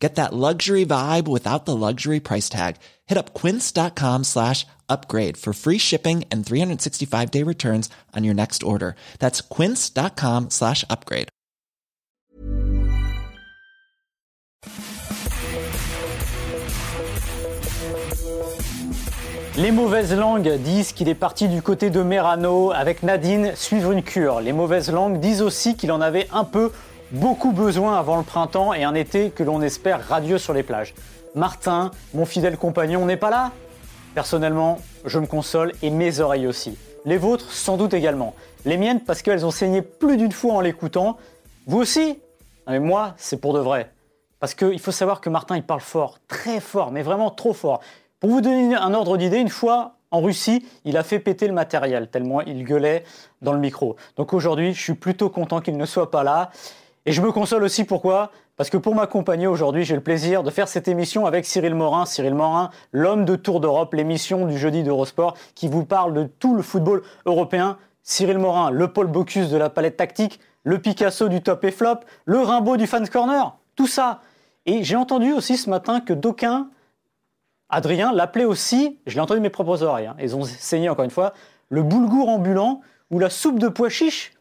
Get that luxury vibe without the luxury price tag. Hit up quince.com slash upgrade for free shipping and 365 day returns on your next order. That's quince.com slash upgrade. Les mauvaises langues disent qu'il est parti du côté de Merano avec Nadine suivre une cure. Les mauvaises langues disent aussi qu'il en avait un peu beaucoup besoin avant le printemps et un été que l'on espère radieux sur les plages. Martin, mon fidèle compagnon, n'est pas là? Personnellement, je me console et mes oreilles aussi. Les vôtres, sans doute également. Les miennes, parce qu'elles ont saigné plus d'une fois en l'écoutant. Vous aussi? Mais moi, c'est pour de vrai. Parce qu'il faut savoir que Martin, il parle fort, très fort, mais vraiment trop fort. Pour vous donner un ordre d'idée, une fois en Russie, il a fait péter le matériel, tellement il gueulait dans le micro. Donc aujourd'hui, je suis plutôt content qu'il ne soit pas là. Et je me console aussi pourquoi? Parce que pour m'accompagner aujourd'hui, j'ai le plaisir de faire cette émission avec Cyril Morin. Cyril Morin, l'homme de Tour d'Europe, l'émission du jeudi d'Eurosport qui vous parle de tout le football européen. Cyril Morin, le Paul Bocuse de la palette tactique, le Picasso du top et flop, le Rimbaud du fans corner, tout ça. Et j'ai entendu aussi ce matin que d'aucuns, Adrien l'appelait aussi, je l'ai entendu mes propres oreilles, hein, ils ont saigné encore une fois, le boulgour ambulant ou la soupe de pois chiches.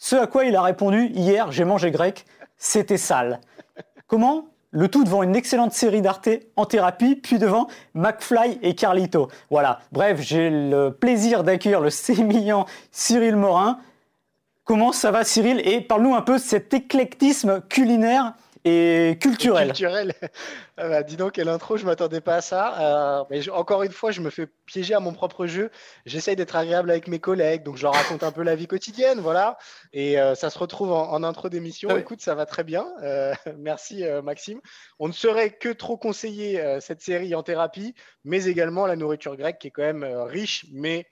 Ce à quoi il a répondu hier, j'ai mangé grec, c'était sale. Comment? Le tout devant une excellente série d'Arte en thérapie, puis devant McFly et Carlito. Voilà. Bref, j'ai le plaisir d'accueillir le sémillant Cyril Morin. Comment ça va, Cyril? Et parle-nous un peu de cet éclectisme culinaire et culturel. Culturel. Ah bah, dis donc, quelle intro, je m'attendais pas à ça. Euh, mais encore une fois, je me fais piéger à mon propre jeu. J'essaye d'être agréable avec mes collègues, donc je leur raconte un peu la vie quotidienne, voilà. Et euh, ça se retrouve en, intro d'émission. Écoute, ça va très bien. Euh, merci Maxime. On ne saurait que trop conseiller cette série en thérapie, mais également la nourriture grecque qui est quand même riche, mais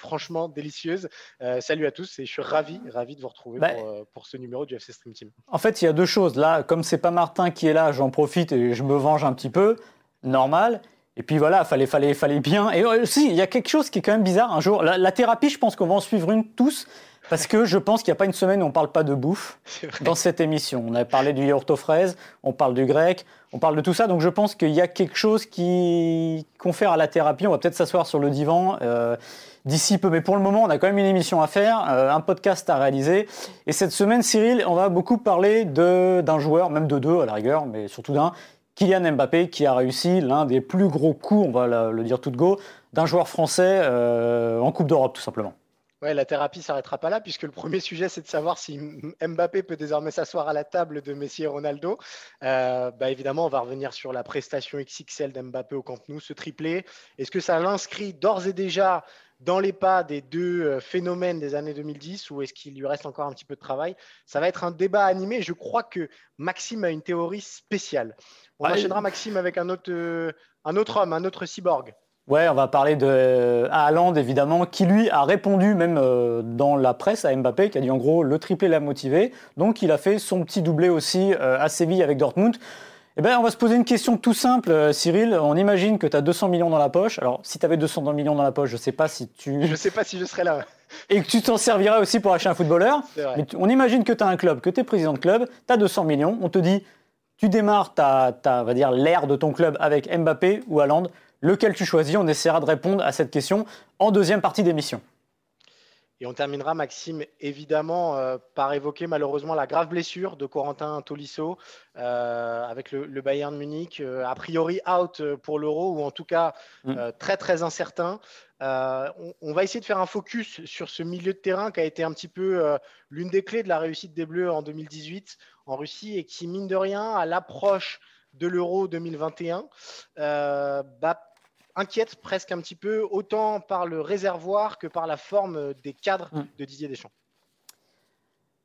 franchement délicieuse. Euh, salut à tous et je suis ravi, ravi de vous retrouver bah, euh, pour, ce numéro du FC Stream Team. En fait, il y a deux choses. Là, comme c'est pas Martin qui est là, j'en profite et je me venge un petit peu. Normal. Et puis voilà, fallait, fallait, fallait bien. Et aussi, il y a quelque chose qui est quand même bizarre. Un jour, la, thérapie, je pense qu'on va en suivre une tous. Parce que je pense qu'il n'y a pas une semaine où on ne parle pas de bouffe dans cette émission. On a parlé du yaourt aux fraises, on parle du grec, on parle de tout ça. Donc je pense qu'il y a quelque chose qui confère à la thérapie. On va peut-être s'asseoir sur le divan. Euh, d'ici peu. Mais pour le moment, on a quand même une émission à faire, euh, un podcast à réaliser. Et cette semaine, Cyril, on va beaucoup parler d'un joueur, même de deux à la rigueur, mais surtout d'un, Kylian Mbappé, qui a réussi l'un des plus gros coups, on va le dire tout de go, d'un joueur français euh, en Coupe d'Europe, tout simplement. Ouais, la thérapie s'arrêtera pas là, puisque le premier sujet, c'est de savoir si Mbappé peut désormais s'asseoir à la table de Messi et Ronaldo. Euh, bah, évidemment, on va revenir sur la prestation XXL d'Mbappé au Camp Nou, ce triplé. Est-ce que ça l'inscrit d'ores et déjà dans les pas des deux euh, phénomènes des années 2010 ou est-ce qu'il lui reste encore un petit peu de travail Ça va être un débat animé. Je crois que Maxime a une théorie spéciale. On ah, enchaînera Maxime avec un autre, euh, un autre homme, un autre cyborg. Ouais, on va parler de Haaland évidemment, qui lui a répondu même euh, dans la presse à Mbappé, qui a dit en gros le triplé l'a motivé. Donc il a fait son petit doublé aussi à Séville avec Dortmund. Eh ben, on va se poser une question tout simple, euh, Cyril. On imagine que tu as 200 millions dans la poche. Alors, si tu avais 200 millions dans la poche, je ne sais pas si tu. Je ne sais pas si je serais là. Et que tu t'en servirais aussi pour acheter un footballeur. Mais on imagine que tu as un club, que tu es président de club, tu as 200 millions. On te dit, tu démarres ta, ta va dire, l'ère de ton club avec Mbappé ou Haaland. Lequel tu choisis? On essaiera de répondre à cette question en deuxième partie d'émission. Et on terminera, Maxime, évidemment, euh, par évoquer malheureusement la grave blessure de Corentin Tolisso euh, avec le, Bayern Munich, euh, a priori out pour l'Euro, ou en tout cas mm. très très incertain. On, va essayer de faire un focus sur ce milieu de terrain qui a été un petit peu l'une des clés de la réussite des Bleus en 2018 en Russie et qui, mine de rien, à l'approche de l'Euro 2021, bah, inquiète presque un petit peu, autant par le réservoir que par la forme des cadres mm. de Didier Deschamps.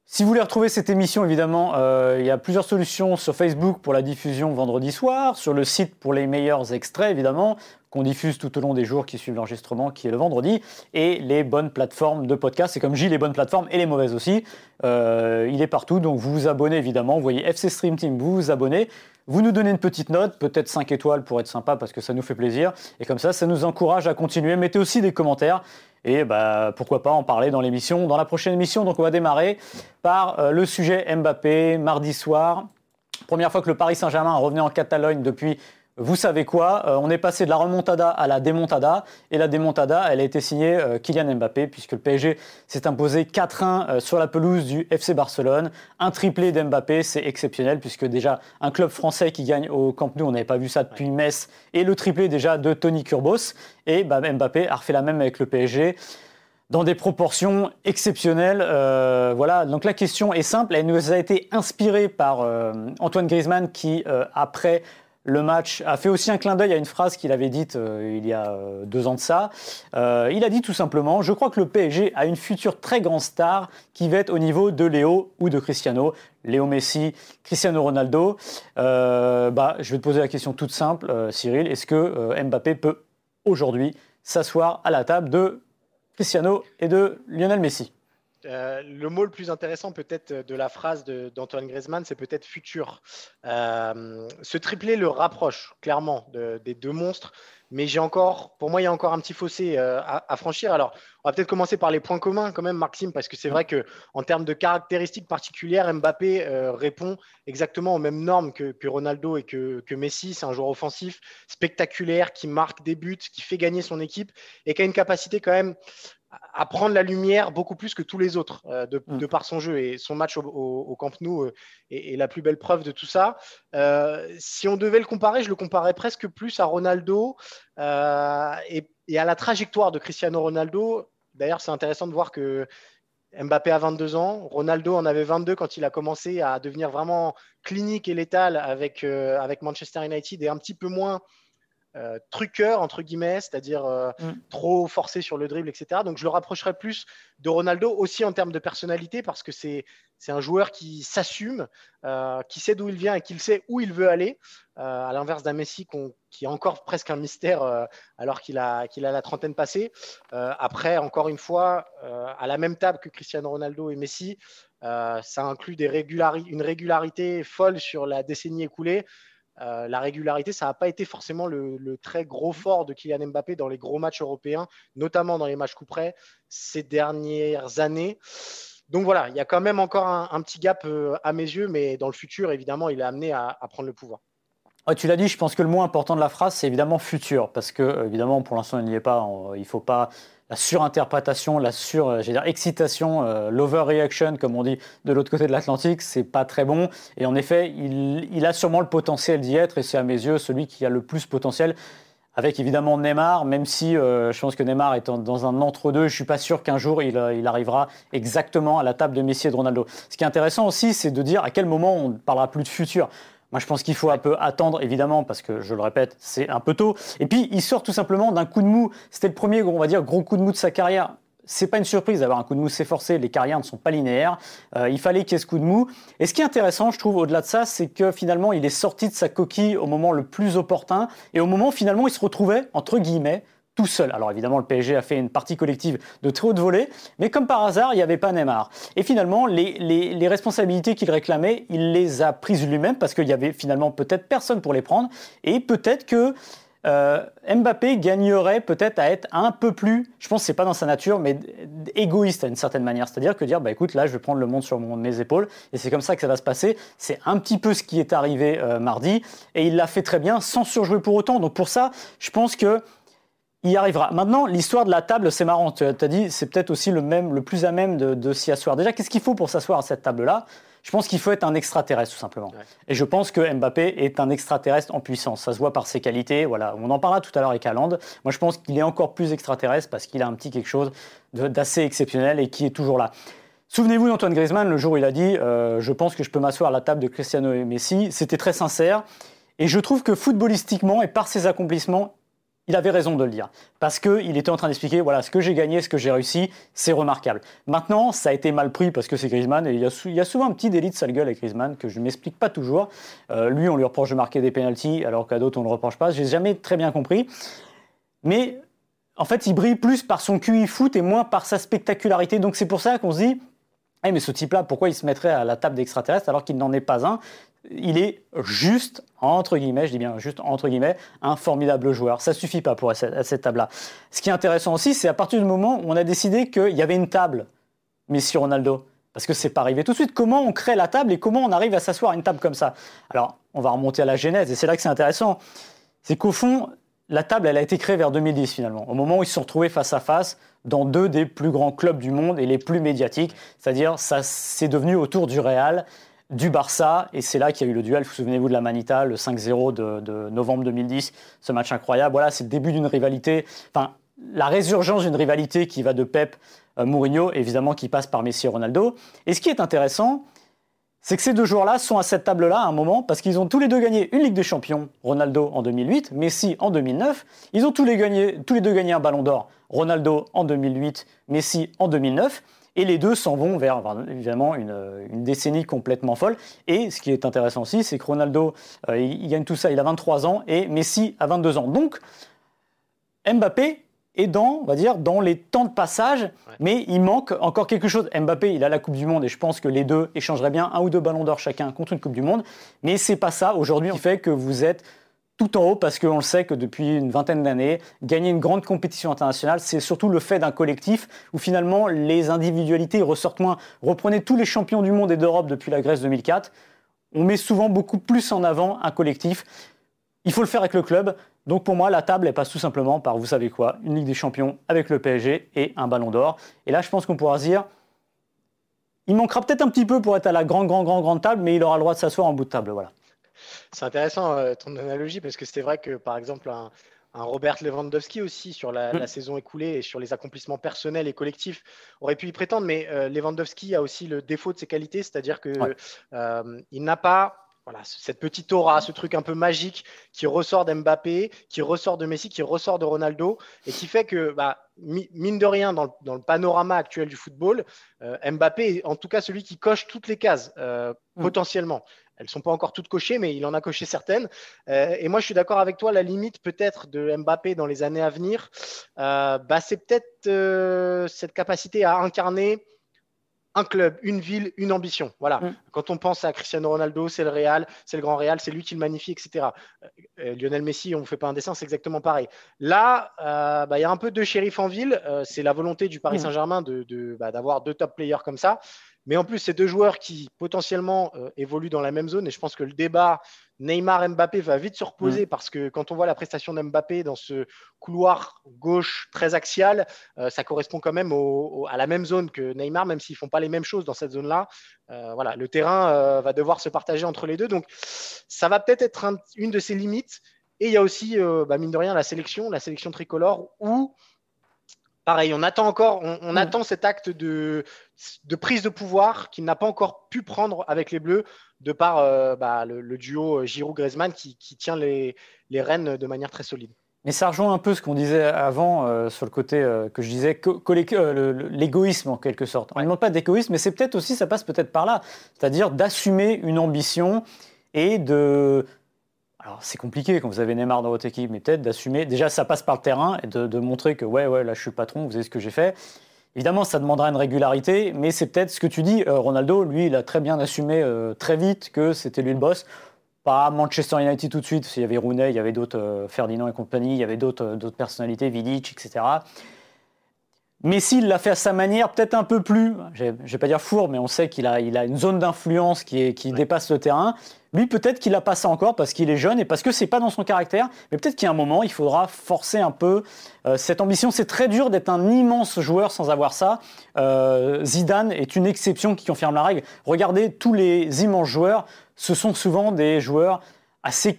Si vous voulez retrouver cette émission, évidemment, euh, il y a plusieurs solutions sur Facebook pour la diffusion vendredi soir, sur le site pour les meilleurs extraits, évidemment, qu'on diffuse tout au long des jours qui suivent l'enregistrement, qui est le vendredi, et les bonnes plateformes de podcast. C'est comme j'ai les bonnes plateformes et les mauvaises aussi. Euh, il est partout, donc vous vous abonnez évidemment. Vous voyez FC Stream Team, vous vous abonnez. Vous nous donnez une petite note, peut-être 5 étoiles pour être sympa parce que ça nous fait plaisir. Et comme ça, ça nous encourage à continuer. Mettez aussi des commentaires. Et bah, pourquoi pas en parler dans l'émission, dans la prochaine émission. Donc on va démarrer par euh, le sujet Mbappé, mardi soir. Première fois que le Paris Saint-Germain revenait en Catalogne depuis vous savez quoi euh, On est passé de la remontada à la démontada. Et la démontada, elle a été signée euh, Kylian Mbappé, puisque le PSG s'est imposé 4-1 euh, sur la pelouse du FC Barcelone. Un triplé d'Mbappé, c'est exceptionnel, puisque déjà un club français qui gagne au Camp Nou, on n'avait pas vu ça depuis Metz. Et le triplé déjà de Tony Kurbos. Et bah, Mbappé a refait la même avec le PSG dans des proportions exceptionnelles. voilà, donc la question est simple, elle nous a été inspirée par Antoine Griezmann qui, après le match a fait aussi un clin d'œil à une phrase qu'il avait dite euh, il y a euh, deux ans de ça. Euh, il a dit tout simplement Je crois que le PSG a une future très grande star qui va être au niveau de Léo ou de Cristiano. Léo Messi, Cristiano Ronaldo. bah, je vais te poser la question toute simple, Cyril. Est-ce que Mbappé peut aujourd'hui s'asseoir à la table de Cristiano et de Lionel Messi? Euh, le mot le plus intéressant peut-être de la phrase d'Antoine Griezmann, c'est peut-être futur. Euh, ce triplé le rapproche clairement des deux monstres, mais j'ai encore, pour moi, il y a encore un petit fossé euh, à, franchir. Alors, on va peut-être commencer par les points communs quand même, Maxime, parce que c'est vrai que en termes de caractéristiques particulières, Mbappé répond exactement aux mêmes normes que, Ronaldo et que Messi. C'est un joueur offensif, spectaculaire, qui marque des buts, qui fait gagner son équipe et qui a une capacité quand même à prendre la lumière beaucoup plus que tous les autres euh, mm. de, par son jeu. Et son match au, Camp Nou euh, est, la plus belle preuve de tout ça. Euh, si on devait le comparer, je le comparais presque plus à Ronaldo et, et, à la trajectoire de Cristiano Ronaldo. D'ailleurs, c'est intéressant de voir que Mbappé a 22 ans, Ronaldo en avait 22 quand il a commencé à devenir vraiment clinique et létal avec, avec Manchester United et un petit peu moins euh, truqueur, entre guillemets, c'est-à-dire euh, mm. trop forcé sur le dribble, etc. Donc je le rapprocherais plus de Ronaldo aussi en termes de personnalité parce que c'est un joueur qui s'assume, euh, qui sait d'où il vient et qui sait où il veut aller, à l'inverse d'un Messi qui est encore presque un mystère alors qu'il a, qu'il a la trentaine passée. après, encore une fois, à la même table que Cristiano Ronaldo et Messi, ça inclut des une régularité folle sur la décennie écoulée. Euh, la régularité, ça n'a pas été forcément le, très gros fort de Kylian Mbappé dans les gros matchs européens, notamment dans les matchs coup près ces dernières années. Donc voilà, il y a quand même encore un, petit gap euh, à mes yeux, mais dans le futur, évidemment, il est amené à, prendre le pouvoir. tu l'as dit, je pense que le mot important de la phrase, c'est évidemment futur, parce que évidemment, pour l'instant, il n'y est pas. il ne faut pas la surinterprétation, la sur, euh, dire, excitation, euh, l'overreaction, comme on dit de l'autre côté de l'Atlantique, c'est pas très bon. Et en effet, il, a sûrement le potentiel d'y être, et c'est à mes yeux celui qui a le plus potentiel. Avec évidemment Neymar, même si euh, je pense que Neymar est dans un entre-deux, je suis pas sûr qu'un jour il, il, arrivera exactement à la table de Messi et de Ronaldo. Ce qui est intéressant aussi, c'est de dire à quel moment on ne parlera plus de futur. Moi, je pense qu'il faut un peu attendre, évidemment, parce que, je le répète, c'est un peu tôt. Et puis, il sort tout simplement d'un coup de mou. C'était le premier, on va dire, gros coup de mou de sa carrière. C'est pas une surprise d'avoir un coup de mou, c'est. Les carrières ne sont pas linéaires. Euh, il fallait qu'il y ait ce coup de mou. Et ce qui est intéressant, je trouve, au-delà de ça, c'est que finalement, il est sorti de sa coquille au moment le plus opportun et au moment finalement il se retrouvait entre guillemets tout seul. Alors évidemment, le PSG a fait une partie collective de très haute volée, mais comme par hasard, il n'y avait pas Neymar. Et finalement, les, responsabilités qu'il réclamait, il les a prises lui-même parce qu'il y avait finalement peut-être personne pour les prendre. Et peut-être que euh, Mbappé gagnerait peut-être à être un peu plus, je pense que c'est pas dans sa nature, mais égoïste à une certaine manière. C'est-à-dire que dire, bah écoute, là, je vais prendre le monde sur mes épaules, et c'est comme ça que ça va se passer. C'est un petit peu ce qui est arrivé euh, mardi, et il l'a fait très bien, sans surjouer pour autant. Donc pour ça, je pense que y arrivera. Maintenant, l'histoire de la table, c'est marrant. Tu as dit, c'est peut-être aussi le, même, le plus à même de, s'y asseoir. Déjà, qu'est-ce qu'il faut pour s'asseoir à cette table-là? Je pense qu'il faut être un extraterrestre, tout simplement. Et je pense que Mbappé est un extraterrestre en puissance. Ça se voit par ses qualités. Voilà. On en parlera tout à l'heure avec Haaland. Moi, je pense qu'il est encore plus extraterrestre parce qu'il a un petit quelque chose d'assez exceptionnel et qui est toujours là. Souvenez-vous d'Antoine Griezmann, le jour où il a dit euh, Je pense que je peux m'asseoir à la table de Cristiano et Messi. C'était très sincère. Et je trouve que footballistiquement et par ses accomplissements, il avait raison de le dire. Parce qu'il était en train d'expliquer, voilà, ce que j'ai gagné, ce que j'ai réussi, c'est remarquable. Maintenant, ça a été mal pris parce que c'est Griezmann, et il y, a souvent un petit délit de sale gueule avec Griezmann que je ne m'explique pas toujours. Euh, lui, on lui reproche de marquer des pénalties, alors qu'à d'autres, on ne le reproche pas. Je n'ai jamais très bien compris. Mais en fait, il brille plus par son QI foot et moins par sa spectacularité. Donc c'est pour ça qu'on se dit, eh, mais ce type-là, pourquoi il se mettrait à la table d'extraterrestre alors qu'il n'en est pas un? Il est juste, entre guillemets, je dis bien juste entre guillemets, un formidable joueur. Ça suffit pas pour à cette table-là. Ce qui est intéressant aussi, c'est à partir du moment où on a décidé qu'il y avait une table Messi Ronaldo. Parce que c'est pas arrivé tout de suite. Comment on crée la table et comment on arrive à s'asseoir à une table comme ça? Alors, on va remonter à la genèse et c'est là que c'est intéressant. C'est qu'au fond, la table, elle a été créée vers 2010 finalement, au moment où ils se sont retrouvés face à face dans deux des plus grands clubs du monde et les plus médiatiques. C'est-à-dire, ça c'est devenu autour du Real du Barça, et c'est là qu'il y a eu le duel, vous souvenez-vous de la Manita, le 5-0 de, novembre 2010, ce match incroyable. Voilà, c'est le début d'une rivalité, enfin, la résurgence d'une rivalité qui va de Pep euh, Mourinho, évidemment qui passe par Messi et Ronaldo. Et ce qui est intéressant, c'est que ces deux joueurs-là sont à cette table-là à un moment parce qu'ils ont tous les deux gagné une Ligue des Champions, Ronaldo en 2008, Messi en 2009. Ils ont tous les, gagné, tous les deux gagné un Ballon d'Or, Ronaldo en 2008, Messi en 2009. Et les deux s'en vont vers évidemment une, décennie complètement folle. Et ce qui est intéressant aussi, c'est que Ronaldo, euh, il, gagne tout ça, il a 23 ans, et Messi a 22 ans. Donc, Mbappé est dans, on va dire, dans les temps de passage, mais il manque encore quelque chose. Mbappé, il a la Coupe du Monde et je pense que les deux échangeraient bien un ou deux ballons d'or chacun contre une Coupe du Monde. Mais c'est pas ça aujourd'hui qui fait que vous êtes tout en haut parce qu'on le sait que depuis une vingtaine d'années, gagner une grande compétition internationale, c'est surtout le fait d'un collectif où finalement les individualités ressortent moins. Reprenez tous les champions du monde et d'Europe depuis la Grèce 2004, on met souvent beaucoup plus en avant un collectif. Il faut le faire avec le club. Donc pour moi, la table, elle passe tout simplement par, vous savez quoi, une Ligue des Champions avec le PSG et un ballon d'or. Et là, je pense qu'on pourra se dire, il manquera peut-être un petit peu pour être à la grande, grande, grande, grande table, mais il aura le droit de s'asseoir en bout de table. Voilà. C'est intéressant euh, ton analogie parce que c'était vrai que par exemple un, Robert Lewandowski aussi sur la, mm. saison écoulée et sur les accomplissements personnels et collectifs aurait pu y prétendre, mais euh, Lewandowski a aussi le défaut de ses qualités, c'est-à-dire qu'il euh, n'a pas voilà, cette petite aura, ce truc un peu magique qui ressort d'Mbappé, qui ressort de Messi, qui ressort de Ronaldo, et qui fait que, bah, mine de rien, dans le, panorama actuel du football, Mbappé est en tout cas celui qui coche toutes les cases, mm. potentiellement. Elles ne sont pas encore toutes cochées, mais il en a coché certaines. Euh, et moi, je suis d'accord avec toi, la limite peut-être de Mbappé dans les années à venir, euh, bah, c'est peut-être euh, cette capacité à incarner un club, une ville, une ambition. Voilà. Mm. Quand on pense à Cristiano Ronaldo, c'est le Real, c'est le Grand Real, c'est lui qui le magnifie, etc. Lionel Messi, on ne fait pas un dessin, c'est exactement pareil. Là, bah, il y a un peu de shérif en ville. c'est la volonté du Paris mm. Saint-Germain bah, d'avoir deux top players comme ça. Mais en plus, c'est deux joueurs qui potentiellement euh, évoluent dans la même zone. Et je pense que le débat Neymar-Mbappé va vite se reposer parce que quand on voit la prestation d'Mbappé dans ce couloir gauche très axial, euh, ça correspond quand même à la même zone que Neymar, même s'ils ne font pas les mêmes choses dans cette zone-là. Euh, voilà, le terrain va devoir se partager entre les deux. Donc, ça va peut-être être, une de ses limites. Et il y a aussi, bah, mine de rien, la sélection, la sélection tricolore, où pareil, on attend encore, on, attend cet acte de, prise de pouvoir qu'il n'a pas encore pu prendre avec les Bleus, de par euh, bah, le, duo euh, Giroud-Griezmann qui, tient les, rênes de manière très solide. Mais ça rejoint un peu ce qu'on disait avant euh, sur le côté que je disais, l'égoïsme en quelque sorte. On ne demande pas d'égoïsme, mais c'est peut-être aussi, ça passe peut-être par là, c'est-à-dire d'assumer une ambition et de alors c'est compliqué quand vous avez Neymar dans votre équipe, mais peut-être d'assumer. Déjà, ça passe par le terrain et de, montrer que ouais, ouais, là je suis patron, vous savez ce que j'ai fait. Évidemment, ça demandera une régularité, mais c'est peut-être ce que tu dis. Euh, Ronaldo, lui, il a très bien assumé euh, très vite que c'était lui le boss. Pas Manchester United tout de suite, qu'il y avait Rooney, il y avait d'autres, euh, Ferdinand et compagnie, il y avait d'autres, d'autres personnalités, Vidic, etc. Mais s'il l'a fait à sa manière, peut-être un peu plus, je ne vais pas dire four, mais on sait qu'il a, il a une zone d'influence qui, est, qui dépasse le terrain. Lui, peut-être qu'il a pas ça encore parce qu'il est jeune et parce que c'est pas dans son caractère. Mais peut-être qu'il y a un moment, il faudra forcer un peu euh, cette ambition. C'est très dur d'être un immense joueur sans avoir ça. Euh, Zidane est une exception qui confirme la règle. Regardez tous les immenses joueurs, ce sont souvent des joueurs assez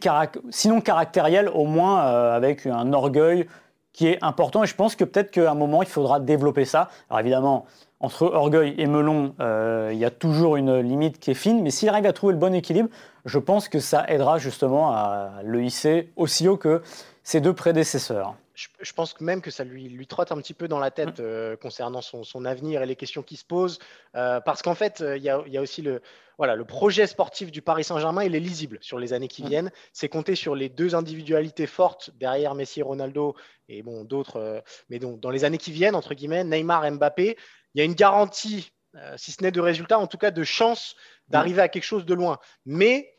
sinon caractériels, au moins euh, avec un orgueil qui est important. Et je pense que peut-être qu'à un moment, il faudra développer ça. Alors évidemment, entre orgueil et melon, euh, il y a toujours une limite qui est fine. Mais s'il arrive à trouver le bon équilibre, je pense que ça aidera justement à le hisser aussi haut que ses deux prédécesseurs je, pense même que ça lui, lui trotte un petit peu dans la tête mmh. concernant son, avenir et les questions qui se posent. parce qu'en fait, il y, a, aussi le, voilà, le projet sportif du Paris Saint-Germain, il est lisible sur les années qui mmh. viennent. C'est compter sur les deux individualités fortes derrière Messi et Ronaldo et bon, d'autres, mais donc dans les années qui viennent, entre guillemets, Neymar, Mbappé, il y a une garantie, si ce n'est de résultat, en tout cas de chance d'arriver à quelque chose de loin. Mais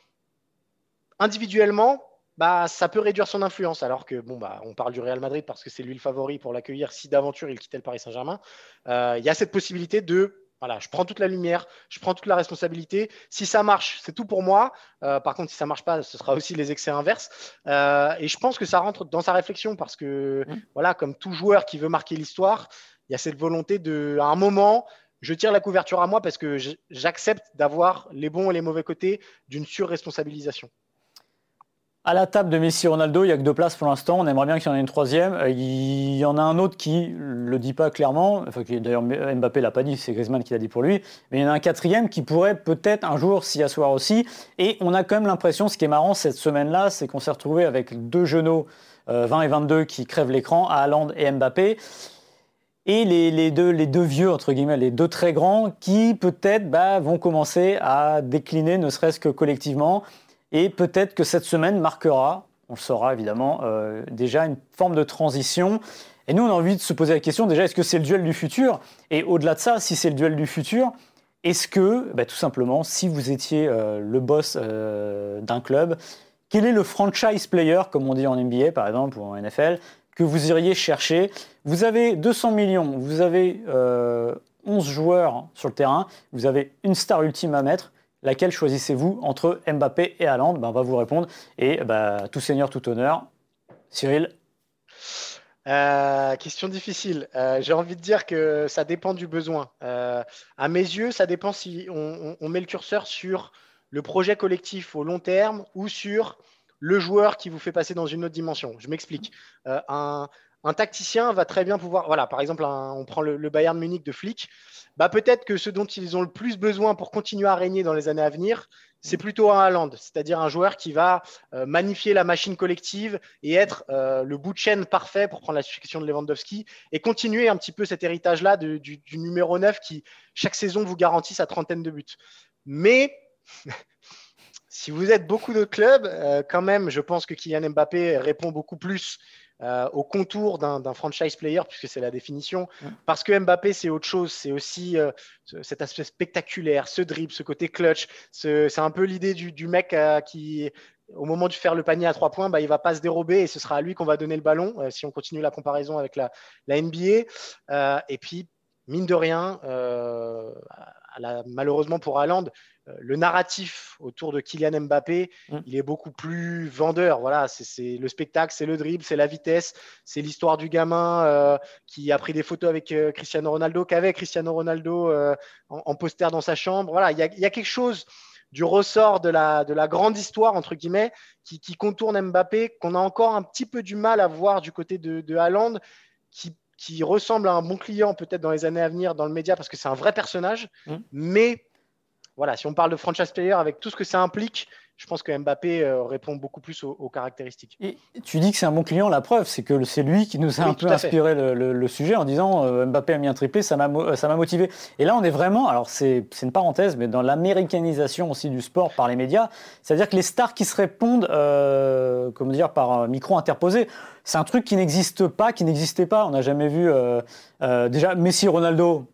individuellement, bah, ça peut réduire son influence. Alors que, bon, bah, on parle du Real Madrid parce que c'est lui le favori pour l'accueillir si d'aventure il quittait le Paris Saint-Germain. Euh, il y a cette possibilité de, voilà, je prends toute la lumière, je prends toute la responsabilité. Si ça marche, c'est tout pour moi. Euh, par contre, si ça marche pas, ce sera aussi les excès inverses. Euh, et je pense que ça rentre dans sa réflexion parce que, mmh. voilà, comme tout joueur qui veut marquer l'histoire, il y a cette volonté de, à un moment, je tire la couverture à moi parce que j'accepte d'avoir les bons et les mauvais côtés d'une surresponsabilisation. À la table de Messi Ronaldo, il n'y a que deux places pour l'instant. On aimerait bien qu'il y en ait une troisième. Euh, il y en a un autre qui ne le dit pas clairement. Enfin, D'ailleurs, Mbappé ne l'a pas dit, c'est Griezmann qui l'a dit pour lui. Mais il y en a un quatrième qui pourrait peut-être un jour s'y asseoir aussi. Et on a quand même l'impression, ce qui est marrant cette semaine-là, c'est qu'on s'est retrouvé avec deux genoux, 20 euh, et 22, qui crèvent l'écran, Haaland et Mbappé. Et les, deux, les deux vieux, entre guillemets, les deux très grands, qui peut-être bah, vont commencer à décliner, ne serait-ce que collectivement. Et peut-être que cette semaine marquera, on le saura évidemment, euh, déjà une forme de transition. Et nous, on a envie de se poser la question déjà, est-ce que c'est le duel du futur? Et au-delà de ça, si c'est le duel du futur, est-ce que, bah, tout simplement, si vous étiez euh, le boss euh, d'un club, quel est le franchise player, comme on dit en NBA par exemple ou en NFL, que vous iriez chercher? Vous avez 200 millions, vous avez 11 joueurs sur le terrain, vous avez une star ultime à mettre. Laquelle choisissez-vous entre Mbappé et Haaland? Ben, On va vous répondre. Et bah, tout seigneur, tout honneur. Cyril? Euh, question difficile. Euh, j'ai envie de dire que ça dépend du besoin. Euh, à mes yeux, ça dépend si on, met le curseur sur le projet collectif au long terme ou sur le joueur qui vous fait passer dans une autre dimension. Je m'explique. Tacticien va très bien pouvoir. Voilà, par exemple, on prend le, Bayern Munich de Flick bah, peut-être que ce dont ils ont le plus besoin pour continuer à régner dans les années à venir, c'est plutôt un Haaland, c'est-à-dire un joueur qui va euh, magnifier la machine collective et être euh, le bout de chaîne parfait pour prendre la succession de Lewandowski et continuer un petit peu cet héritage-là du, numéro 9 qui, chaque saison, vous garantit sa trentaine de buts. Mais si vous êtes beaucoup d'autres clubs, euh, quand même, je pense que Kylian Mbappé répond beaucoup plus euh, au contour d'un franchise player, puisque c'est la définition. Parce que Mbappé, c'est autre chose. C'est aussi euh, cet aspect spectaculaire, ce dribble, ce côté clutch. C'est un peu l'idée du, mec euh, qui, au moment de faire le panier à trois points, bah, il va pas se dérober et ce sera à lui qu'on va donner le ballon, si on continue la comparaison avec la, la NBA. et puis, mine de rien, malheureusement pour Haaland, le narratif autour de Kylian Mbappé, mm. il est beaucoup plus vendeur. Voilà, c'est le spectacle, c'est le dribble, c'est la vitesse, c'est l'histoire du gamin euh, qui a pris des photos avec euh, Cristiano Ronaldo, qu'avait Cristiano Ronaldo en, poster dans sa chambre. Voilà, il y a, quelque chose du ressort de la, de la grande histoire, entre guillemets, qui, contourne Mbappé, qu'on a encore un petit peu du mal à voir du côté de, de Haaland, qui qui ressemble à un bon client peut-être dans les années à venir dans le média parce que c'est un vrai personnage. Mm. Mais voilà, si on parle de franchise player avec tout ce que ça implique, je pense que Mbappé euh, répond beaucoup plus aux, caractéristiques. Et tu dis que c'est un bon client, la preuve, c'est que c'est lui qui nous a un peu inspiré le, sujet en disant euh, Mbappé a mis un triplé, ça m'a motivé. Et là, on est vraiment, alors c'est une parenthèse, mais dans l'américanisation aussi du sport par les médias, c'est-à-dire que les stars qui se répondent, euh, comment dire, par micro interposé, c'est un truc qui n'existe pas, qui n'existait pas. On n'a jamais vu déjà Messi, Ronaldo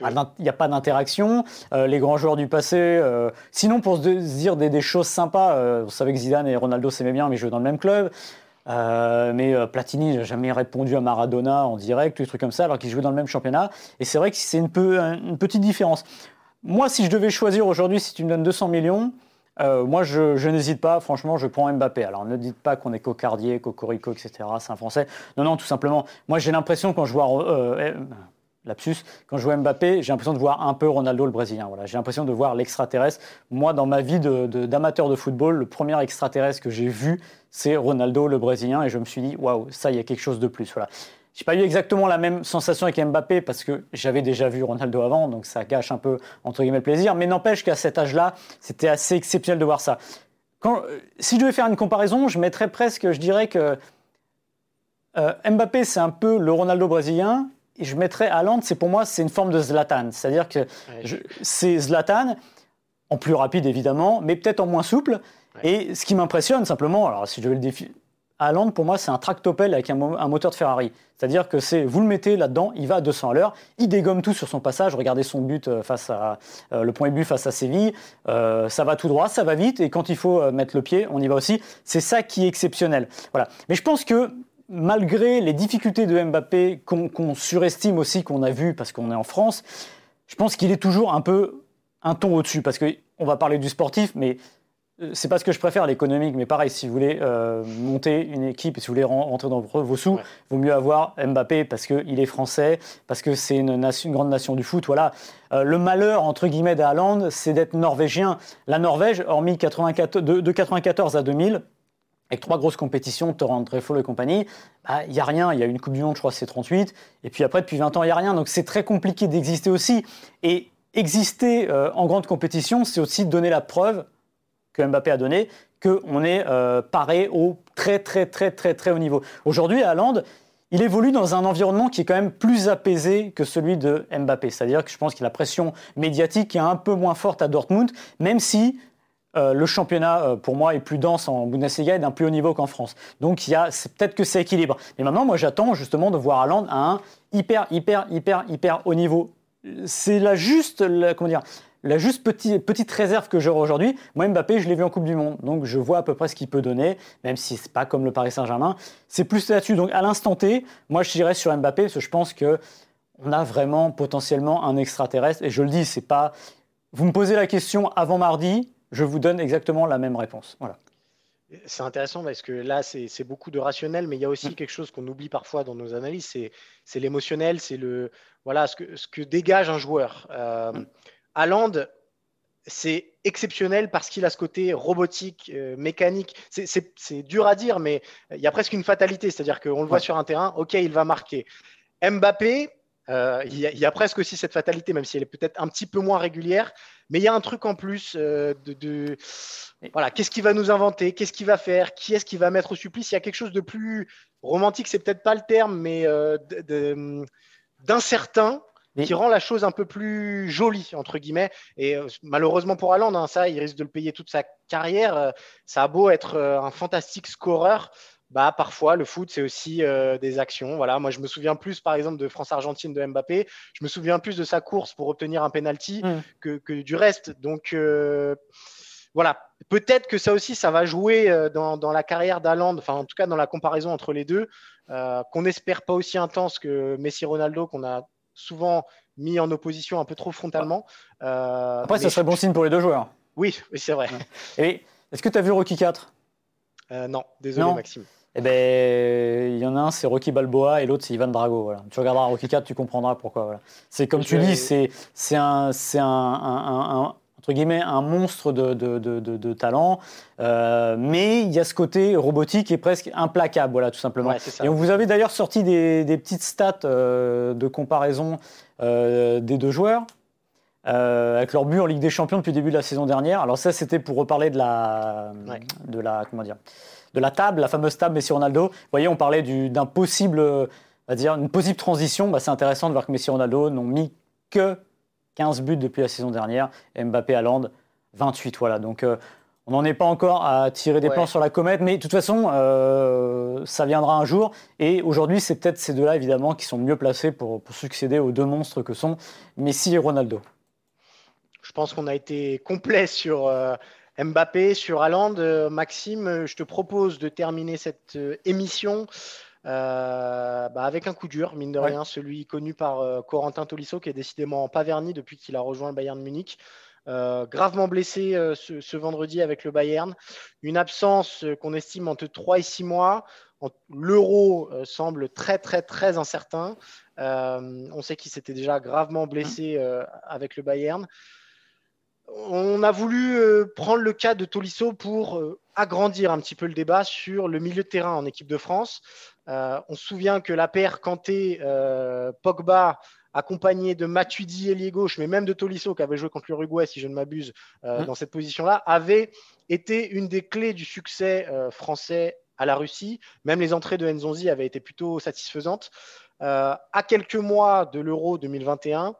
il n'y a pas d'interaction. Euh, les grands joueurs du passé, euh, sinon pour se dire des, choses sympas, euh, vous savez que Zidane et Ronaldo s'aimaient bien, mais ils jouaient dans le même club. mais Platini n'a jamais répondu à Maradona en direct, des trucs comme ça, alors qu'ils jouaient dans le même championnat. Et c'est vrai que c'est une, petite différence. Moi, si je devais choisir aujourd'hui, si tu me donnes 200 millions, moi, je, je n'hésite pas. Franchement, je prends Mbappé. Alors, ne dites pas qu'on est cocardier, cocorico, etc. C'est un Français. Non, non, tout simplement. Moi, j'ai l'impression quand je vois lapsus, quand je vois Mbappé, j'ai l'impression de voir un peu Ronaldo le Brésilien. Voilà, j'ai l'impression de voir l'extraterrestre. Moi, dans ma vie d'amateur de, football, le premier extraterrestre que j'ai vu, c'est Ronaldo le Brésilien, et je me suis dit, waouh, ça, il y a quelque chose de plus. Voilà. J'ai pas eu exactement la même sensation avec Mbappé parce que j'avais déjà vu Ronaldo avant, donc ça gâche un peu entre guillemets le plaisir. Mais n'empêche qu'à cet âge-là, c'était assez exceptionnel de voir ça. Si je devais faire une comparaison, je mettrais presque, je dirais que Mbappé, c'est un peu le Ronaldo brésilien. Je mettrais Haaland, c'est pour moi, c'est une forme de Zlatan. C'est-à-dire que c'est Zlatan, en plus rapide évidemment, mais peut-être en moins souple. Et ce qui m'impressionne simplement, alors si je vais le défier, Haaland, pour moi, c'est un tractopelle avec un, moteur de Ferrari. C'est-à-dire que c'est, vous le mettez là-dedans, il va à 200 à l'heure, il dégomme tout sur son passage. Regardez son but euh, face à euh, le point but face à Séville. Euh, ça va tout droit, ça va vite, et quand il faut mettre le pied, on y va aussi. C'est ça qui est exceptionnel. Voilà. Mais je pense que malgré les difficultés de Mbappé qu'on surestime aussi, qu'on a vu parce qu'on est en France, je pense qu'il est toujours un peu un ton au-dessus. Parce qu'on va parler du sportif, mais euh, c'est pas ce que je préfère l'économique, mais pareil, si vous voulez euh, monter une équipe, si vous voulez rentrer dans vos sous, il vaut mieux avoir Mbappé parce qu'il est français, parce que c'est une, une, grande nation du foot. Voilà. Euh, le malheur, entre guillemets, d'Haaland, c'est d'être norvégien. La Norvège, hormis 94, de, de 94 à 2000, avec trois grosses compétitions, Torrent, Trefolo et compagnie, bah, il y n'y a rien. Il y a une Coupe du Monde, je crois, c'est 38. Et puis après, depuis 20 ans, il n'y a rien. Donc c'est très compliqué d'exister aussi. Et exister en grande compétition, c'est aussi donner la preuve que Mbappé a donné, qu'on est euh, paré au très très très très très haut niveau. Aujourd'hui, à Hollande, il évolue dans un environnement qui est quand même plus apaisé que celui de Mbappé. C'est-à-dire que je pense que la pression médiatique est un peu moins forte à Dortmund, même si euh, le championnat, euh, pour moi, est plus dense en Bundesliga et d'un plus haut niveau qu'en France. Donc, peut-être que c'est équilibre. Mais maintenant, moi, j'attends justement de voir Haaland à un hyper, hyper, hyper, hyper haut niveau. C'est la juste, comment dire, la juste petite réserve que j'aurai aujourd'hui, moi Mbappé, je l'ai vu en Coupe du Monde, donc je vois à peu près ce qu'il peut donner, même si c'est pas comme le Paris Saint-Germain. C'est plus là-dessus. Donc à l'instant T, moi je dirais sur Mbappé parce que je pense que on a vraiment potentiellement un extraterrestre. Et je le dis, c'est pas. Vous me posez la question avant mardi, je vous donne exactement la même réponse. Voilà. C'est intéressant parce que là, c'est beaucoup de rationnel, mais il y a aussi mm. quelque chose qu'on oublie parfois dans nos analyses, c'est l'émotionnel, c'est le voilà ce que, ce que dégage un joueur. Euh, mm. Haaland, c'est exceptionnel parce qu'il a ce côté robotique, euh, mécanique. C'est dur à dire, mais il y a presque une fatalité. C'est-à-dire qu'on le voit sur un terrain, OK, il va marquer. Mbappé, euh, il, y a, presque aussi cette fatalité, même si elle est peut-être un petit peu moins régulière. Mais il y a un truc en plus euh, de, voilà, qu'est-ce qu'il va nous inventer, qu'est-ce qu'il va faire, qui est-ce qu'il va mettre au supplice? Il y a quelque chose de plus romantique, c'est peut-être pas le terme, mais d'incertain qui rend la chose un peu plus jolie, entre guillemets. Et euh, malheureusement pour Haaland, hein, ça, il risque de le payer toute sa carrière. Euh, ça a beau être euh, un fantastique scoreur. Bah, parfois, le foot, c'est aussi des actions. Voilà, moi, je me souviens plus, par exemple, de France-Argentine de Mbappé. Je me souviens plus de sa course pour obtenir un penalty mm. que, du reste. Donc, voilà, peut-être que ça aussi, ça va jouer dans, dans la carrière d'Haaland, enfin, en tout cas, dans la comparaison entre les deux, qu'on n'espère pas aussi intense que Messi-Ronaldo, qu'on a souvent mis en opposition un peu trop frontalement. Euh, Après, ça serait bon signe pour les deux joueurs. Oui, oui c'est vrai. Et est-ce que tu as vu Rocky 4 euh, Non, désolé Maxime. Eh ben, il y en a un, c'est Rocky Balboa et l'autre, c'est Ivan Drago. Voilà. Tu regarderas Rocky 4, tu comprendras pourquoi. C'est comme tu dis, c'est un, un, un, entre guillemets, un monstre de, de, de, de talent, euh, mais il y a ce côté robotique qui est presque implacable, voilà, tout simplement. Et vous avez d'ailleurs sorti des, des, petites stats euh, de comparaison euh, des deux joueurs. Avec leur but en Ligue des Champions depuis le début de la saison dernière. Alors ça, c'était pour reparler de la, de la, comment dire, de la table, la fameuse table Messi Ronaldo. Vous voyez, on parlait d'un possible, on va dire, une possible transition. Bah, c'est intéressant de voir que Messi Ronaldo n'ont mis que 15 buts depuis la saison dernière. Mbappé, Land 28. Voilà. Donc, euh, on n'en est pas encore à tirer des plans sur la comète, mais de toute façon, euh, ça viendra un jour. Et aujourd'hui, c'est peut-être ces deux-là, évidemment, qui sont mieux placés pour, succéder aux deux monstres que sont Messi et Ronaldo. Je pense qu'on a été complet sur euh, Mbappé, sur Haaland. Maxime, je te propose de terminer cette émission euh, bah, avec un coup dur, mine de rien, celui connu par euh, Corentin Tolisso, qui est décidément pas verni depuis qu'il a rejoint le Bayern de Munich. Euh, gravement blessé ce, vendredi avec le Bayern. Une absence qu'on estime entre 3 et 6 mois. L'euro semble très, très, très incertain. on sait qu'il s'était déjà gravement blessé avec le Bayern. On a voulu prendre le cas de Tolisso pour agrandir un petit peu le débat sur le milieu de terrain en équipe de France. Euh, on se souvient que la paire Kanté, euh, Pogba, accompagné de Matuidi, ailier gauche, mais même de Tolisso, qui avait joué contre l'Uruguay, si je ne m'abuse, euh, mmh. dans cette position-là, avait été une des clés du succès français à la Russie. Même les entrées de Nzonzi avaient été plutôt satisfaisantes. à quelques mois de l'Euro 2021,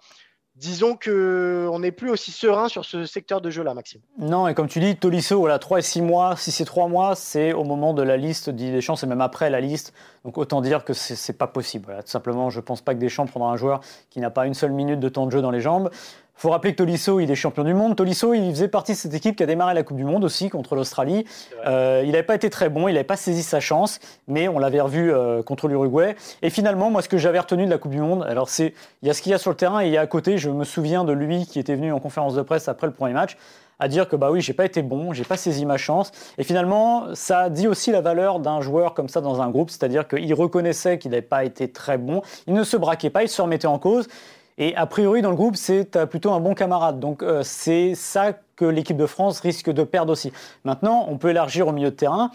disons qu'on n'est plus aussi serein sur ce secteur de jeu-là, Maxime. Non, et comme tu dis, Tolisso, voilà, 3 et 6 mois. Si c'est 3 mois, c'est au moment de la liste des Deschamps, c'est même après la liste. Donc autant dire que c'est pas possible. tout simplement, je pense pas que Deschamps prendra un joueur qui n'a pas une seule minute de temps de jeu dans les jambes faut rappeler que Tolisso, il est champion du monde. Tolisso, il faisait partie de cette équipe qui a démarré la Coupe du Monde aussi contre l'Australie. Euh, il n'avait pas été très bon, il n'avait pas saisi sa chance, mais on l'avait revu euh, contre l'Uruguay. Et finalement, moi, ce que j'avais retenu de la Coupe du Monde, alors c'est, il y a ce qu'il y a sur le terrain et il y a à côté, je me souviens de lui qui était venu en conférence de presse après le premier match à dire que bah oui, j'ai pas été bon, j'ai pas saisi ma chance. Et finalement, ça dit aussi la valeur d'un joueur comme ça dans un groupe, c'est-à-dire qu'il reconnaissait qu'il n'avait pas été très bon, il ne se braquait pas, il se remettait en cause. Et a priori, dans le groupe, c'est plutôt un bon camarade. Donc euh, c'est ça que l'équipe de France risque de perdre aussi. Maintenant, on peut élargir au milieu de terrain.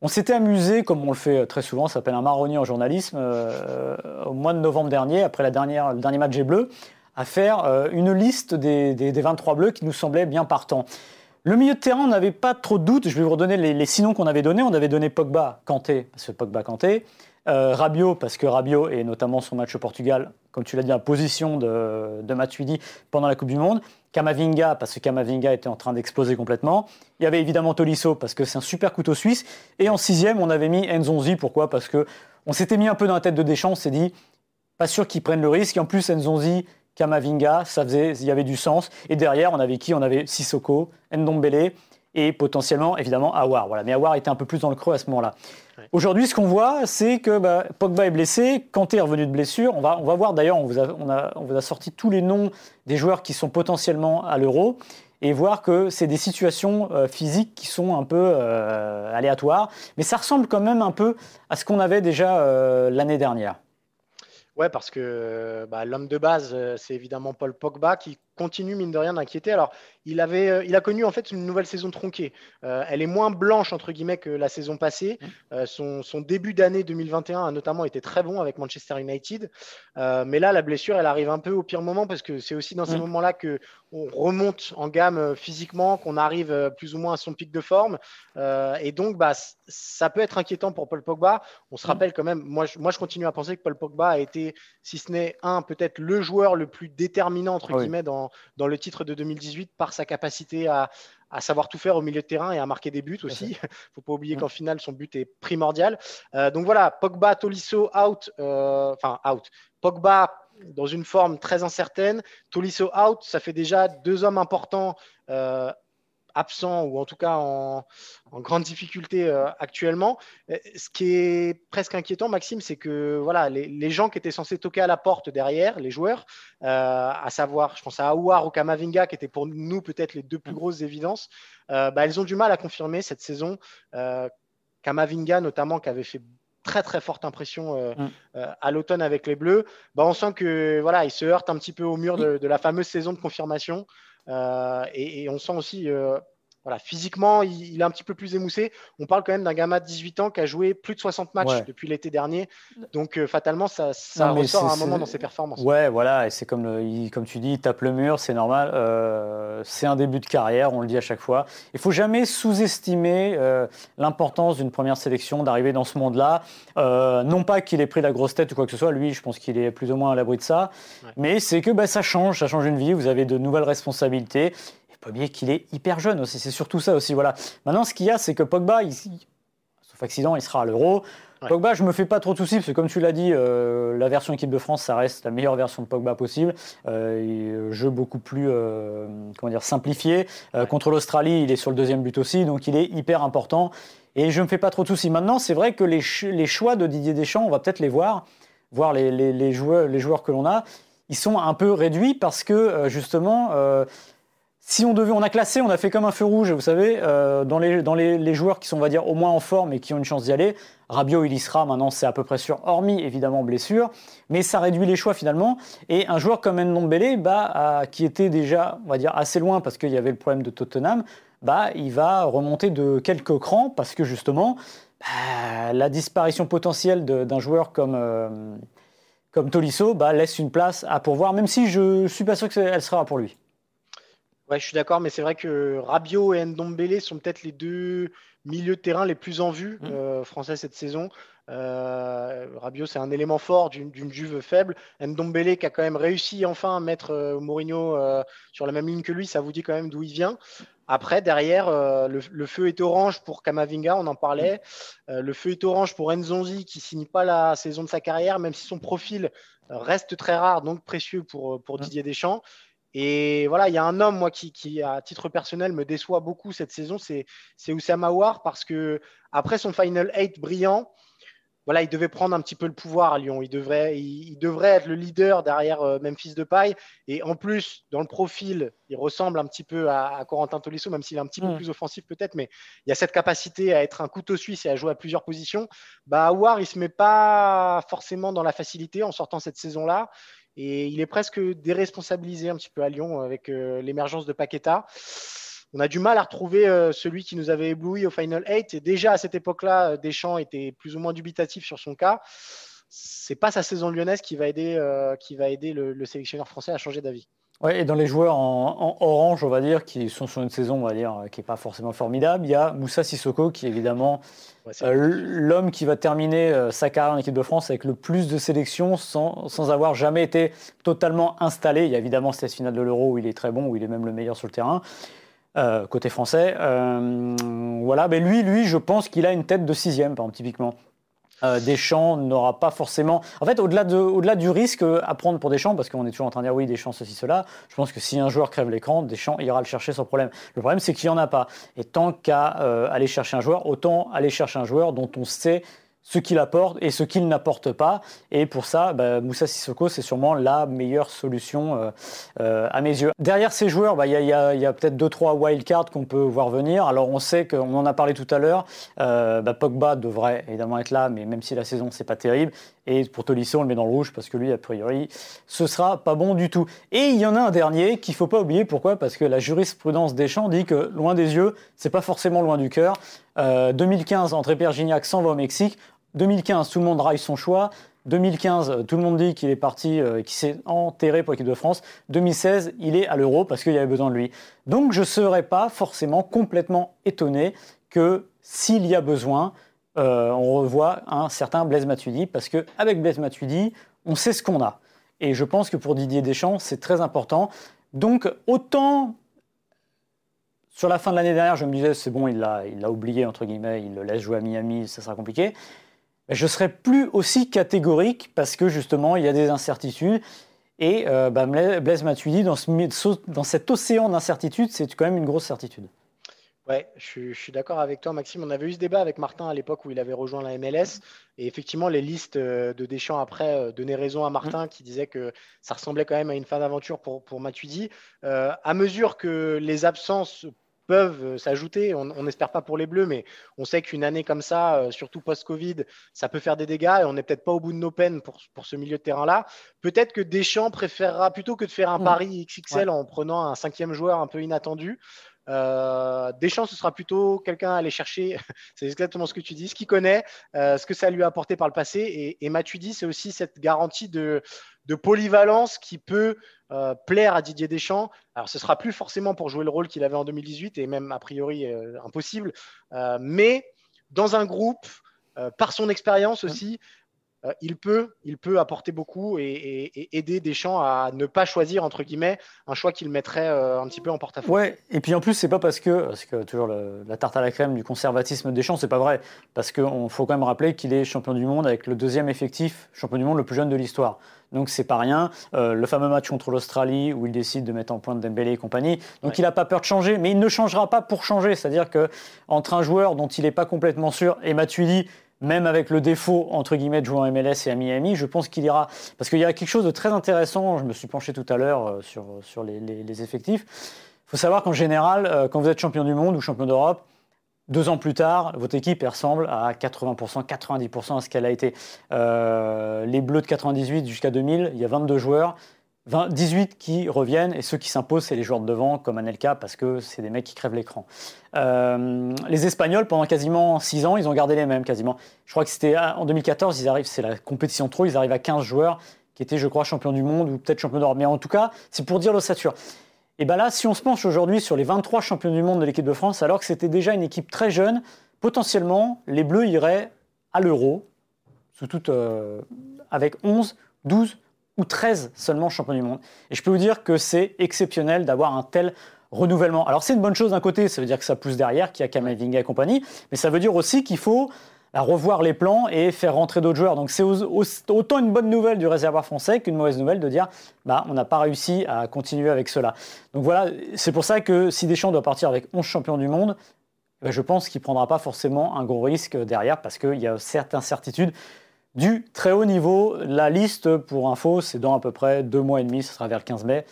On s'était amusé, comme on le fait très souvent, ça s'appelle un marronnier en journalisme, euh, au mois de novembre dernier, après le dernier match des Bleus, à faire euh, une liste des, des, 23 Bleus qui nous semblait bien partant. Le milieu de terrain, on n'avait pas trop de doutes. Je vais vous redonner les, les signons qu'on avait donnés. On avait donné Pogba, Kanté, parce que Pogba, Kanté. Euh, Rabiot, parce que Rabiot, et notamment son match au Portugal, comme tu l'as dit, en position de, de Matuidi pendant la Coupe du Monde. Kamavinga, parce que Kamavinga était en train d'exploser complètement. Il y avait évidemment Tolisso, parce que c'est un super couteau suisse. Et en sixième, on avait mis Nzonzi. Pourquoi? Parce que on s'était mis un peu dans la tête de Deschamps. On s'est dit, pas sûr qu'ils prennent le risque. En plus, Nzonzi, Kamavinga, ça faisait, il y avait du sens. Et derrière, on avait qui? On avait Sissoko, Ndombele et potentiellement, évidemment, Awar. Voilà. Mais Awar était un peu plus dans le creux à ce moment-là. Aujourd'hui, ce qu'on voit, c'est que bah, Pogba est blessé, Kanté est revenu de blessure. On va, on va voir d'ailleurs, on, vous a, on, a, on vous a sorti tous les noms des joueurs qui sont potentiellement à l'euro et voir que c'est des situations euh, physiques qui sont un peu euh, aléatoires. Mais ça ressemble quand même un peu à ce qu'on avait déjà euh, l'année dernière. Ouais, parce que bah, l'homme de base, c'est évidemment Paul Pogba qui continue mine de rien d'inquiéter. Alors, il, avait, euh, il a connu en fait une nouvelle saison tronquée. Euh, elle est moins blanche entre guillemets que la saison passée. Mmh. Euh, son, son, début d'année 2021 a notamment été très bon avec Manchester United. mais là, la blessure, elle arrive un peu au pire moment parce que c'est aussi dans ces mmh. moments-là que on remonte en gamme physiquement, qu'on arrive plus ou moins à son pic de forme. et donc, bah, ça peut être inquiétant pour Paul Pogba. On se mmh. rappelle quand même, moi je, moi, je continue à penser que Paul Pogba a été, si ce n'est un, peut-être le joueur le plus déterminant entre guillemets dans dans, le titre de 2018 par sa capacité à, savoir tout faire au milieu de terrain et à marquer des buts aussi. Il ne faut pas oublier qu'en finale, son but est primordial. Euh, donc voilà, Pogba, Tolisso, out. Euh, enfin, out. Pogba dans une forme très incertaine. Tolisso, out. Ça fait déjà deux hommes importants euh, absent ou en tout cas en, grande difficulté euh, actuellement. Euh, ce qui est presque inquiétant, Maxime, c'est que voilà, les, gens qui étaient censés toquer à la porte derrière, les joueurs, euh, à savoir, je pense à Aouar ou Kamavinga, qui étaient pour nous peut-être les deux plus grosses évidences, bah, elles ont du mal à confirmer cette saison. Kamavinga, notamment, qui avait fait très très forte impression mm. à l'automne avec les Bleus. Bah, on sent que voilà, il se heurte un petit peu au mur de la fameuse saison de confirmation. Euh, et, on sent aussi euh, voilà, physiquement, il, est un petit peu plus émoussé. On parle quand même d'un gamin de 18 ans qui a joué plus de 60 matchs depuis l'été dernier. Donc, euh, fatalement, ça, ça ressort à un moment dans ses performances. Ouais, voilà. Et c'est comme, comme tu dis, il tape le mur, c'est normal. c'est un début de carrière, on le dit à chaque fois. Il faut jamais sous-estimer l'importance d'une première sélection, d'arriver dans ce monde-là. non pas qu'il ait pris la grosse tête ou quoi que ce soit. Lui, je pense qu'il est plus ou moins à l'abri de ça. Mais c'est que bah, ça change, ça change une vie. Vous avez de nouvelles responsabilités pas oublier qu'il est hyper jeune aussi. C'est surtout ça aussi. Voilà. Maintenant, ce qu'il y a, c'est que Pogba, sauf accident, il sera à l'Euro. Pogba, je me fais pas trop de soucis parce que, comme tu l'as dit, euh, la version équipe de France, ça reste la meilleure version de Pogba possible. Euh, jeu beaucoup plus, euh, comment dire, simplifié. Contre l'Australie, il est sur le deuxième but aussi, donc il est hyper important. Et je me fais pas trop de soucis. Maintenant, c'est vrai que les, les, choix de Didier Deschamps, on va peut-être les voir, voir les, les, les, joueurs, les joueurs que l'on a, ils sont un peu réduits parce que justement si on devait, on a classé, on a fait comme un feu rouge, vous savez, euh, dans, les, joueurs qui sont, on va dire, au moins en forme et qui ont une chance d'y aller. Rabiot, il y sera, maintenant c'est à peu près sûr, hormis évidemment blessure, mais ça réduit les choix finalement. Et un joueur comme Ndombele, bah, qui était déjà, on va dire, assez loin parce qu'il y avait le problème de Tottenham, bah, il va remonter de quelques crans parce que justement, bah, la disparition potentielle d'un joueur comme, euh, Tolisso bah, laisse une place à pourvoir, même si je ne suis pas sûr qu'elle sera pour lui. Ouais, je suis d'accord, mais c'est vrai que Rabiot et Ndombele sont peut-être les deux milieux de terrain les plus en vue mmh. français cette saison. Euh, Rabiot, c'est un élément fort d'une Juve faible. Ndombele qui a quand même réussi enfin à mettre euh, Mourinho euh, sur la même ligne que lui, ça vous dit quand même d'où il vient. Après, derrière, le, feu est orange pour Kamavinga, on en parlait. le feu est orange pour Nzonzi qui signe pas la saison de sa carrière, même si son profil reste très rare, donc précieux pour, pour Didier Deschamps. Et voilà, il y a un homme, moi, qui, qui, à titre personnel, me déçoit beaucoup cette saison, c'est Oussama Aouar, parce que après son Final 8 brillant, voilà, il devait prendre un petit peu le pouvoir à Lyon. Il devrait, il, devrait être le leader derrière euh, Memphis Depay. Et en plus, dans le profil, il ressemble un petit peu à, Corentin Tolisso, même s'il est un petit peu mm. plus offensif peut-être. Mais il y a cette capacité à être un couteau suisse et à jouer à plusieurs positions. Bah, War, il se met pas forcément dans la facilité en sortant cette saison-là. Et il est presque déresponsabilisé un petit peu à Lyon avec euh, l'émergence de Paqueta on a du mal à retrouver euh, celui qui nous avait ébloui au Final 8. Et déjà à cette époque-là, euh, Deschamps était plus ou moins dubitatif sur son cas. C'est pas sa saison lyonnaise qui va aider, qui va aider le, sélectionneur français à changer d'avis. Ouais, et dans les joueurs en, orange, on va dire, qui sont sur une saison, on va dire, qui n'est pas forcément formidable, il y a Moussa Sissoko, qui est évidemment l'homme qui va terminer sa carrière en équipe de France avec le plus de sélections sans, sans avoir jamais été totalement installé. Il y a évidemment cette finale de l'Euro où il est très bon, où il est même le meilleur sur le terrain. Euh, côté français. Euh, voilà, mais lui, lui, je pense qu'il a une tête de sixième, par exemple, typiquement. Euh, Deschamps n'aura pas forcément. En fait, au-delà de, au-delà du risque à prendre pour Deschamps, parce qu'on est toujours en train de dire oui, Deschamps, ceci, cela, je pense que si un joueur crève l'écran, Deschamps ira le chercher sans problème. Le problème, c'est qu'il n'y en a pas. Et tant qu'à aller chercher un joueur, autant aller chercher un joueur dont on sait ce qu'il apporte et ce qu'il n'apporte pas. Et pour ça, bah, Moussa Sissoko, c'est sûrement la meilleure solution euh, euh, à mes yeux. Derrière ces joueurs, bah, il y a, peut-être 2-3 wildcards qu'on peut voir venir. Alors on sait qu'on en a parlé tout à l'heure, euh, bah, Pogba devrait évidemment être là, mais même si la saison c'est pas terrible. Et pour Tolisso, on le met dans le rouge parce que lui, a priori, ce sera pas bon du tout. Et il y en a un dernier qu'il faut pas oublier. Pourquoi? Parce que la jurisprudence des champs dit que loin des yeux, c'est pas forcément loin du cœur. 2015, André Pierre Gignac s'en va au Mexique. 2015, tout le monde raille son choix. 2015, tout le monde dit qu'il est parti, euh, qu'il s'est enterré pour l'équipe de France. 2016, il est à l'Euro parce qu'il y avait besoin de lui. Donc je ne serais pas forcément complètement étonné que s'il y a besoin, euh, on revoit un certain Blaise Matuidi parce qu'avec Blaise Matuidi, on sait ce qu'on a. Et je pense que pour Didier Deschamps, c'est très important. Donc autant sur la fin de l'année dernière, je me disais c'est bon, il l'a oublié entre guillemets, il le laisse jouer à Miami, ça sera compliqué je serai plus aussi catégorique parce que justement, il y a des incertitudes. Et euh, bah, Blaise Matuidi, dans, dans cet océan d'incertitudes, c'est quand même une grosse certitude. Ouais, je, suis d'accord avec toi, Maxime. On avait eu ce débat avec Martin à l'époque où il avait rejoint la MLS. Et effectivement, les listes euh, de Deschamps après euh, donnaient raison à Martin mm. qui disait que ça ressemblait quand même à une fin d'aventure pour, pour Matuidi. à mesure que les absences peuvent euh, s'ajouter. On n'espère pas pour les Bleus, mais on sait qu'une année comme ça, euh, surtout post-Covid, ça peut faire des dégâts et on n'est peut-être pas au bout de nos peines pour, pour ce milieu de terrain-là. Peut-être que Deschamps préférera plutôt que de faire un mm. pari XXL en prenant un cinquième joueur un peu inattendu. Euh, Deschamps, ce sera plutôt quelqu'un à aller chercher, c'est exactement ce que tu dis, ce qu'il connaît, ce que ça lui a apporté par le passé. Et, et Matuidi, c'est aussi cette garantie de, de polyvalence qui peut euh, plaire à Didier Deschamps. Alors, ce sera plus forcément pour jouer le rôle qu'il avait en 2018 et même a priori euh, impossible, euh, mais dans un groupe, par son expérience aussi, euh, il, peut, il peut apporter beaucoup et, aider Deschamps à ne pas choisir, entre guillemets, un choix qu'il mettrait euh, un petit peu en porte-à-faux. Ouais, et puis en plus, c'est pas parce que, parce que toujours la tarte à la crème du conservatisme de Deschamps, c'est pas vrai. Parce qu'il faut quand même rappeler qu'il est champion du monde avec le deuxième effectif, champion du monde le plus jeune de l'histoire. Donc c'est pas rien. Euh, le fameux match contre l'Australie où il décide de mettre en point Dembélé et compagnie. Donc il n'a pas peur de changer, mais il ne changera pas pour changer. C'est-à-dire que entre un joueur dont il n'est pas complètement sûr et Matuidi même avec le défaut, entre guillemets, de jouer en MLS et à Miami, je pense qu'il ira. Parce qu'il y a quelque chose de très intéressant, je me suis penché tout à l'heure euh, sur, les, effectifs. Il faut savoir qu'en général, euh, quand vous êtes champion du monde ou champion d'Europe, deux ans plus tard, votre équipe ressemble à 80%, 90% à ce qu'elle a été. Euh, les Bleus de 98 jusqu'à 2000, il y a 22 joueurs. 18 qui reviennent et ceux qui s'imposent, c'est les joueurs de devant, comme Anelka, parce que c'est des mecs qui crèvent l'écran. Euh, les Espagnols, pendant quasiment 6 ans, ils ont gardé les mêmes quasiment. Je crois que c'était ah, en 2014, ils arrivent, c'est la compétition trop, ils arrivent à 15 joueurs qui étaient, je crois, champions du monde ou peut-être champions d'Europe. Mais en tout cas, c'est pour dire l'ossature. Et bien là, si on se penche aujourd'hui sur les 23 champions du monde de l'équipe de France, alors que c'était déjà une équipe très jeune, potentiellement, les Bleus iraient à l'Euro, sous toute, euh, avec 11, 12 ou 13 seulement champions du monde. Et je peux vous dire que c'est exceptionnel d'avoir un tel renouvellement. Alors c'est une bonne chose d'un côté, ça veut dire que ça pousse derrière, qu'il y a Kamavinga et compagnie, mais ça veut dire aussi qu'il faut à revoir les plans et faire rentrer d'autres joueurs. Donc c'est autant une bonne nouvelle du réservoir français qu'une mauvaise nouvelle de dire bah, on n'a pas réussi à continuer avec cela. Donc voilà, c'est pour ça que si Deschamps doit partir avec 11 champions du monde, bah, je pense qu'il ne prendra pas forcément un gros risque derrière parce qu'il y a certaines certitudes du très haut niveau. La liste, pour info, c'est dans à peu près deux mois et demi, ce sera vers le 15 mai,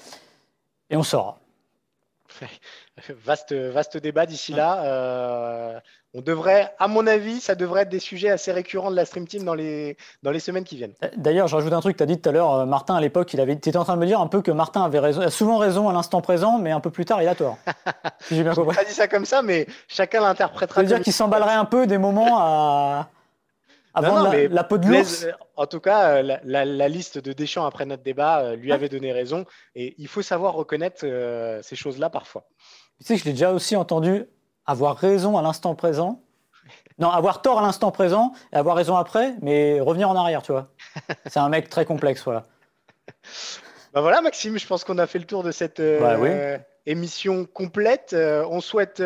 et on saura. Vaste, vaste débat d'ici là. Euh, on devrait, à mon avis, ça devrait être des sujets assez récurrents de la Stream Team dans les, dans les semaines qui viennent. D'ailleurs, je rajoute un truc, tu as dit tout à l'heure, euh, Martin, à l'époque, il avait, étais en train de me dire un peu que Martin avait raison, a souvent raison à l'instant présent, mais un peu plus tard, il a tort. si j'ai bien compris. pas dit ça comme ça, mais chacun l'interprétera. Ça veut dire qu'il s'emballerait un peu des moments à, avant la, peau de l'ours. En tout cas, euh, la, liste de Deschamps après notre débat euh, lui avait donné raison. Et il faut savoir reconnaître euh, ces choses-là parfois. Tu sais je l'ai déjà aussi entendu avoir raison à l'instant présent. Non, avoir tort à l'instant présent et avoir raison après, mais revenir en arrière, tu vois. C'est un mec très complexe, voilà. Bah voilà, Maxime, je pense qu'on a fait le tour de cette bah émission complète. on souhaite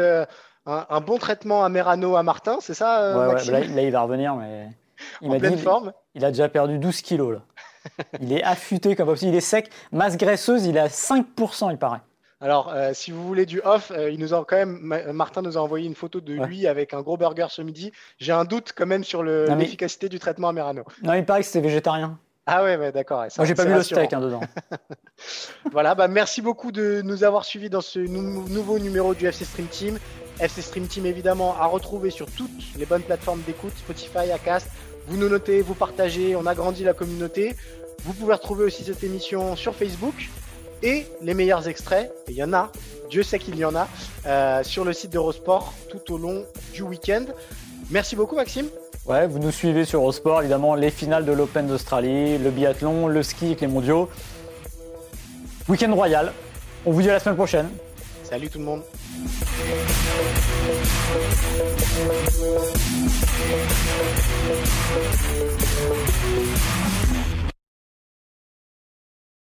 un, bon traitement à Merano, à Martin, c'est ça ouais, Maxime là, là, il va revenir, mais il en pleine forme. Il a déjà perdu 12 kilos. Là. il est affûté comme possible. Il est sec. Masse graisseuse, il est à 5%, il paraît. Alors, euh, si vous voulez du off, euh, il nous a quand même, Martin nous a envoyé une photo de lui avec un gros burger ce midi. J'ai un doute quand même sur l'efficacité du traitement à Merano. Non, il paraît que c'était végétarien. Ah ouais, d'accord. Moi, j'ai pas vu le steak hein, dedans. voilà, bah, merci beaucoup de nous avoir suivis dans ce nouveau numéro du FC Stream Team. FC Stream Team évidemment à retrouver sur toutes les bonnes plateformes d'écoute, Spotify, Acast, vous nous notez, vous partagez, on agrandit la communauté. Vous pouvez retrouver aussi cette émission sur Facebook et les meilleurs extraits, il y en a, Dieu sait qu'il y en a, euh, sur le site d'Eurosport tout au long du week-end. Merci beaucoup Maxime. Ouais, vous nous suivez sur Eurosport, évidemment, les finales de l'Open d'Australie, le biathlon, le ski avec les mondiaux. Week-end royal. On vous dit à la semaine prochaine. Salut tout le monde.